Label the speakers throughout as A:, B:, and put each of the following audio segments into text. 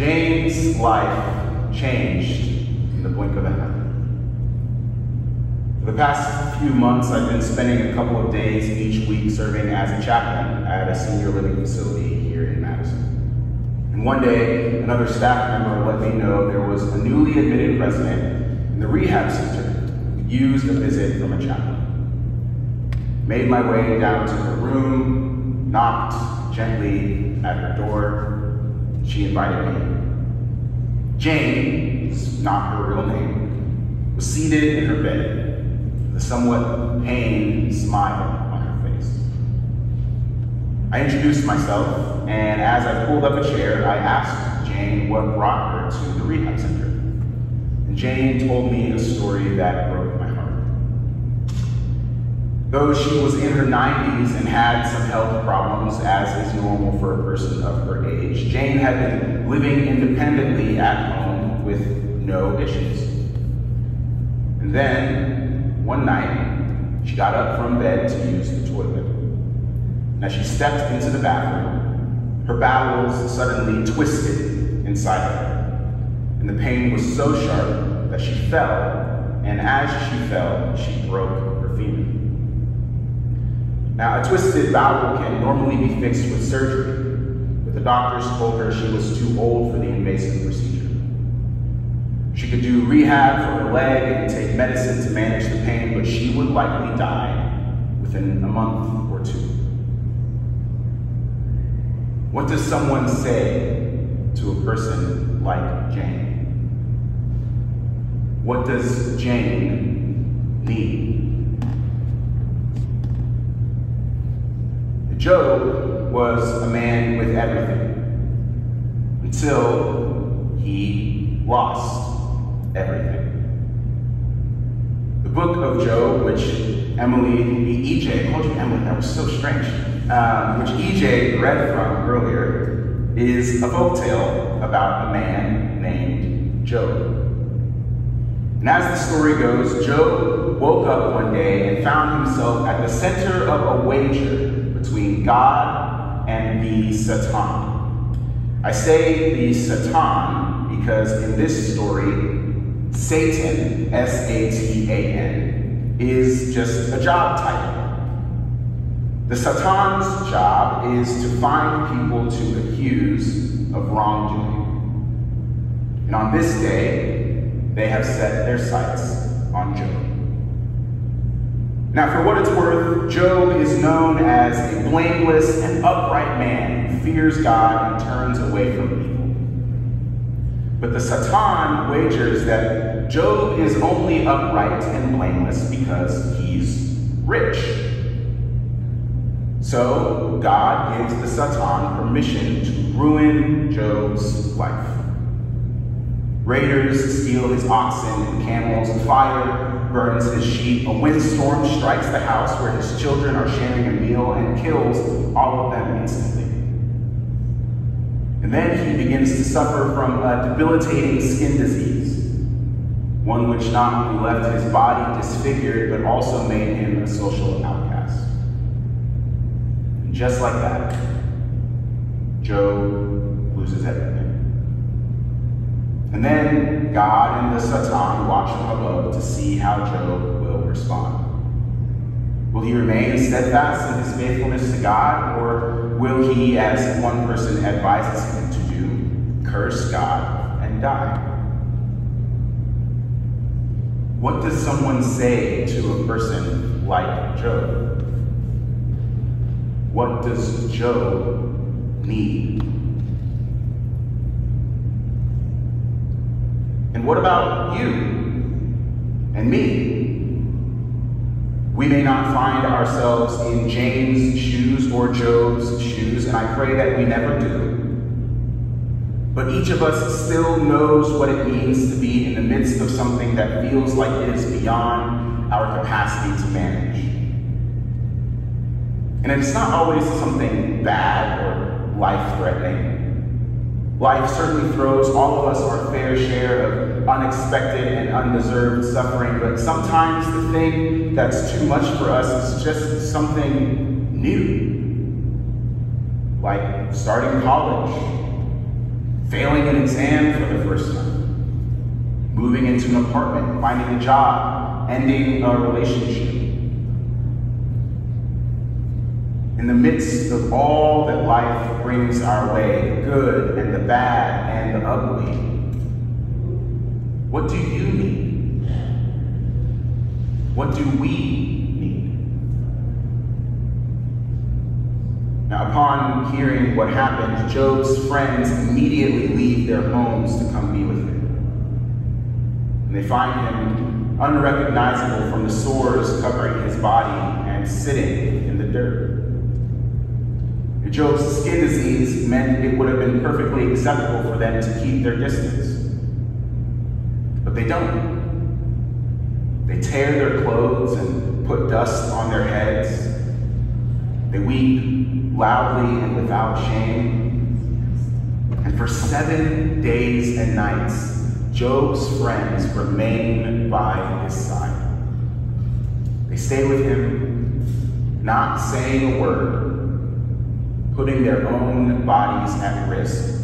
A: Jane's life changed in the blink of an eye. For the past few months, I've been spending a couple of days each week serving as a chaplain at a senior living facility here in Madison. And one day, another staff member let me know there was a newly admitted resident in the rehab center who used a visit from a chaplain. Made my way down to her room, knocked gently at her door. She invited me. Jane, not her real name, was seated in her bed, with a somewhat pained smile on her face. I introduced myself, and as I pulled up a chair, I asked Jane what brought her to the rehab center. And Jane told me a story that broke. Though she was in her 90s and had some health problems, as is normal for a person of her age, Jane had been living independently at home with no issues. And then, one night, she got up from bed to use the toilet. As she stepped into the bathroom, her bowels suddenly twisted inside of her. And the pain was so sharp that she fell, and as she fell, she broke her femur. Now, a twisted bowel can normally be fixed with surgery, but the doctors told her she was too old for the invasive procedure. She could do rehab for her leg and take medicine to manage the pain, but she would likely die within a month or two. What does someone say to a person like Jane? What does Jane need? Job was a man with everything until he lost everything. The book of Job, which Emily, EJ, I called you Emily, that was so strange, um, which EJ read from earlier, is a folk tale about a man named Job. And as the story goes, Job woke up one day and found himself at the center of a wager between God and the Satan. I say the Satan because in this story, Satan, S A T A N, is just a job title. The Satan's job is to find people to accuse of wrongdoing. And on this day, they have set their sights on Job. Now, for what it's worth, Job is known as a blameless and upright man who fears God and turns away from evil. But the Satan wagers that Job is only upright and blameless because he's rich. So, God gives the Satan permission to ruin Job's life. Raiders steal his oxen and camels, fire burns his sheep, a windstorm strikes the house where his children are sharing a meal and kills all of them instantly. And then he begins to suffer from a debilitating skin disease, one which not only left his body disfigured, but also made him a social outcast. And just like that, Job loses everything. And then God and the Satan watch from above to see how Job will respond. Will he remain steadfast in his faithfulness to God, or will he, as one person advises him to do, curse God and die? What does someone say to a person like Job? What does Job need? And what about you and me? We may not find ourselves in Jane's shoes or Job's shoes, and I pray that we never do. But each of us still knows what it means to be in the midst of something that feels like it is beyond our capacity to manage. And it's not always something bad or life threatening. Life certainly throws all of us our fair share unexpected and undeserved suffering, but sometimes the thing that's too much for us is just something new. Like starting college, failing an exam for the first time, moving into an apartment, finding a job, ending a relationship. In the midst of all that life brings our way, the good and the bad and the ugly, what do you need? What do we need? Now, upon hearing what happened, Job's friends immediately leave their homes to come be with him. And they find him unrecognizable from the sores covering his body and sitting in the dirt. Job's skin disease meant it would have been perfectly acceptable for them to keep their distance. But they don't. They tear their clothes and put dust on their heads. They weep loudly and without shame. And for seven days and nights, Job's friends remain by his side. They stay with him, not saying a word, putting their own bodies at risk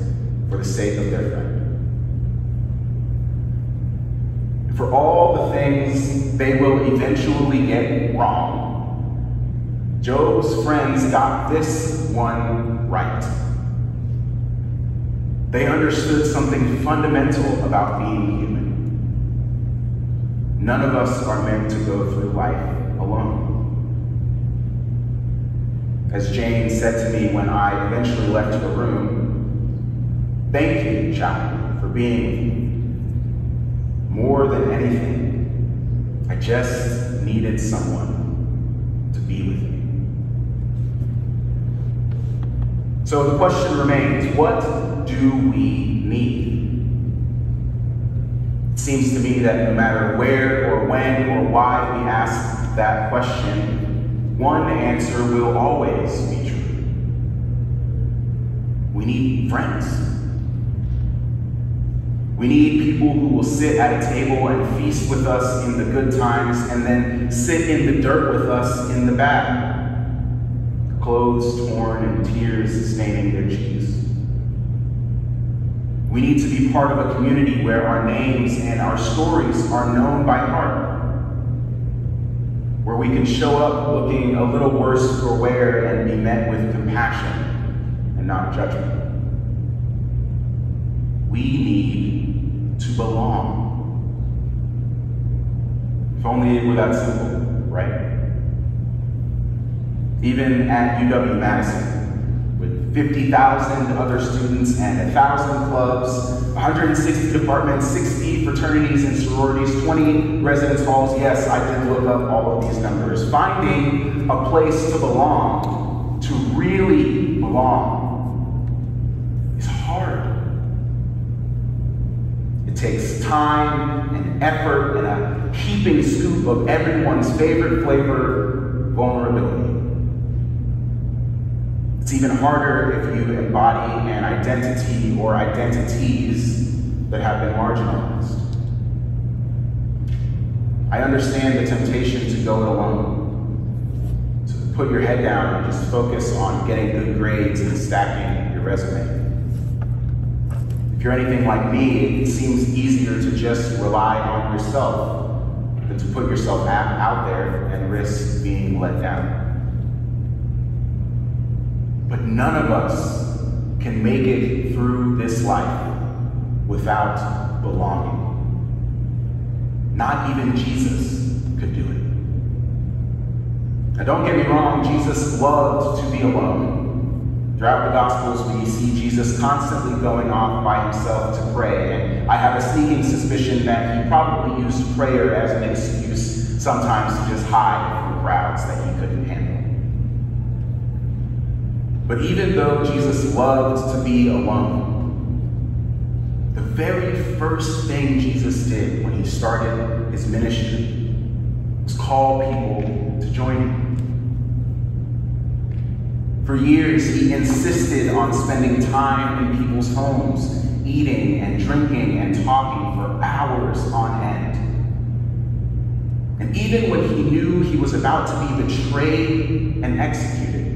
A: for the sake of their friend. For all the things they will eventually get wrong, Job's friends got this one right. They understood something fundamental about being human. None of us are meant to go through life alone. As Jane said to me when I eventually left the room, thank you, chaplain, for being with me. More than anything, I just needed someone to be with me. So the question remains, what do we need? It seems to me that no matter where or when or why we ask that question, one answer will always be true. We need friends. We need people who will sit at a table and feast with us in the good times and then sit in the dirt with us in the bad. Clothes torn and tears staining their cheeks. We need to be part of a community where our names and our stories are known by heart where we can show up looking a little worse for wear and be met with compassion and not judgment. We need to belong. If only it were that simple, right? Even at UW Madison, with 50,000 other students and 1,000 clubs, 160 departments, 60 fraternities and sororities, 20 residence halls. Yes, I did look up all of these numbers. Finding a place to belong, to really belong, is hard. It takes time and effort and a heaping scoop of everyone's favorite flavor, vulnerability. It's even harder if you embody an identity or identities that have been marginalized. I understand the temptation to go it alone, to put your head down and just focus on getting good grades and stacking your resume. If you're anything like me, it seems easier to just rely on yourself than to put yourself out there and risk being let down. But none of us can make it through this life without belonging. Not even Jesus could do it. Now, don't get me wrong, Jesus loved to be alone. Throughout the Gospels, we see Jesus constantly going off by himself to pray, and I have a sneaking suspicion that he probably used prayer as an excuse sometimes to just hide from crowds that he couldn't handle. But even though Jesus loved to be alone, the very first thing Jesus did when he started his ministry was call people to join him. For years, he insisted on spending time in people's homes, eating and drinking and talking for hours on end. And even when he knew he was about to be betrayed and executed,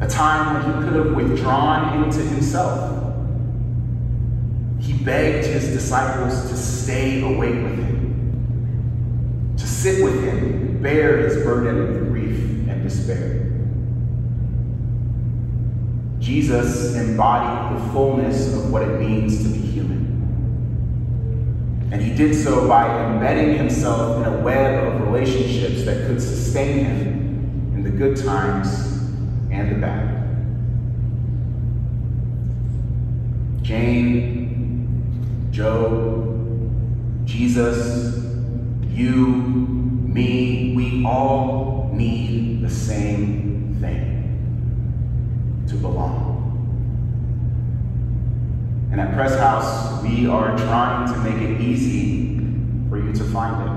A: a time when he could have withdrawn into himself. He begged his disciples to stay awake with him, to sit with him, bear his burden of grief and despair. Jesus embodied the fullness of what it means to be human. And he did so by embedding himself in a web of relationships that could sustain him in the good times and the bad. Jane, Job, Jesus, you, me, we all need the same to belong. And at Pres House, we are trying to make it easy for you to find it.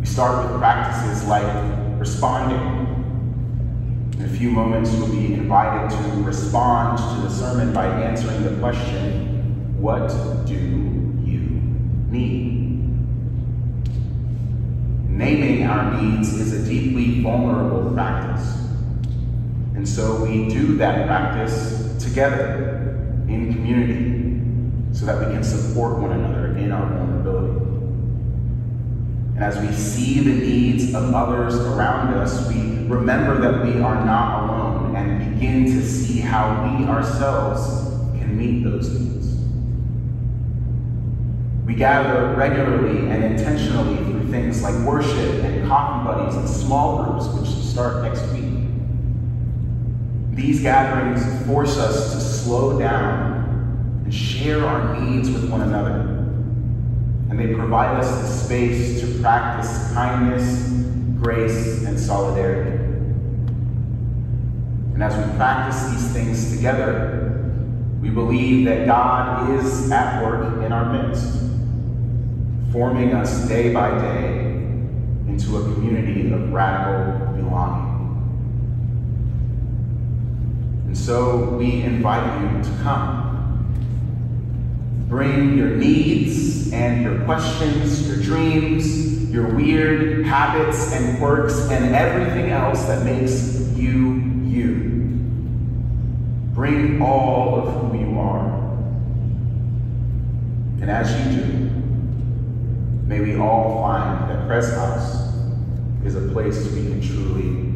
A: We start with practices like responding. In a few moments, you'll be invited to respond to the sermon by answering the question, What do you need? Naming our needs is a deeply vulnerable practice. And so we do that practice together in community so that we can support one another in our vulnerability. And as we see the needs of others around us, we remember that we are not alone and begin to see how we ourselves can meet those needs. We gather regularly and intentionally through things like worship and coffee buddies and small groups, which start next week. These gatherings force us to slow down and share our needs with one another. And they provide us the space to practice kindness, grace, and solidarity. And as we practice these things together, we believe that God is at work in our midst, forming us day by day into a community of radical belonging. And so we invite you to come. Bring your needs and your questions, your dreams, your weird habits and quirks, and everything else that makes you you. Bring all of who you are. And as you do, may we all find that Pres House is a place we can truly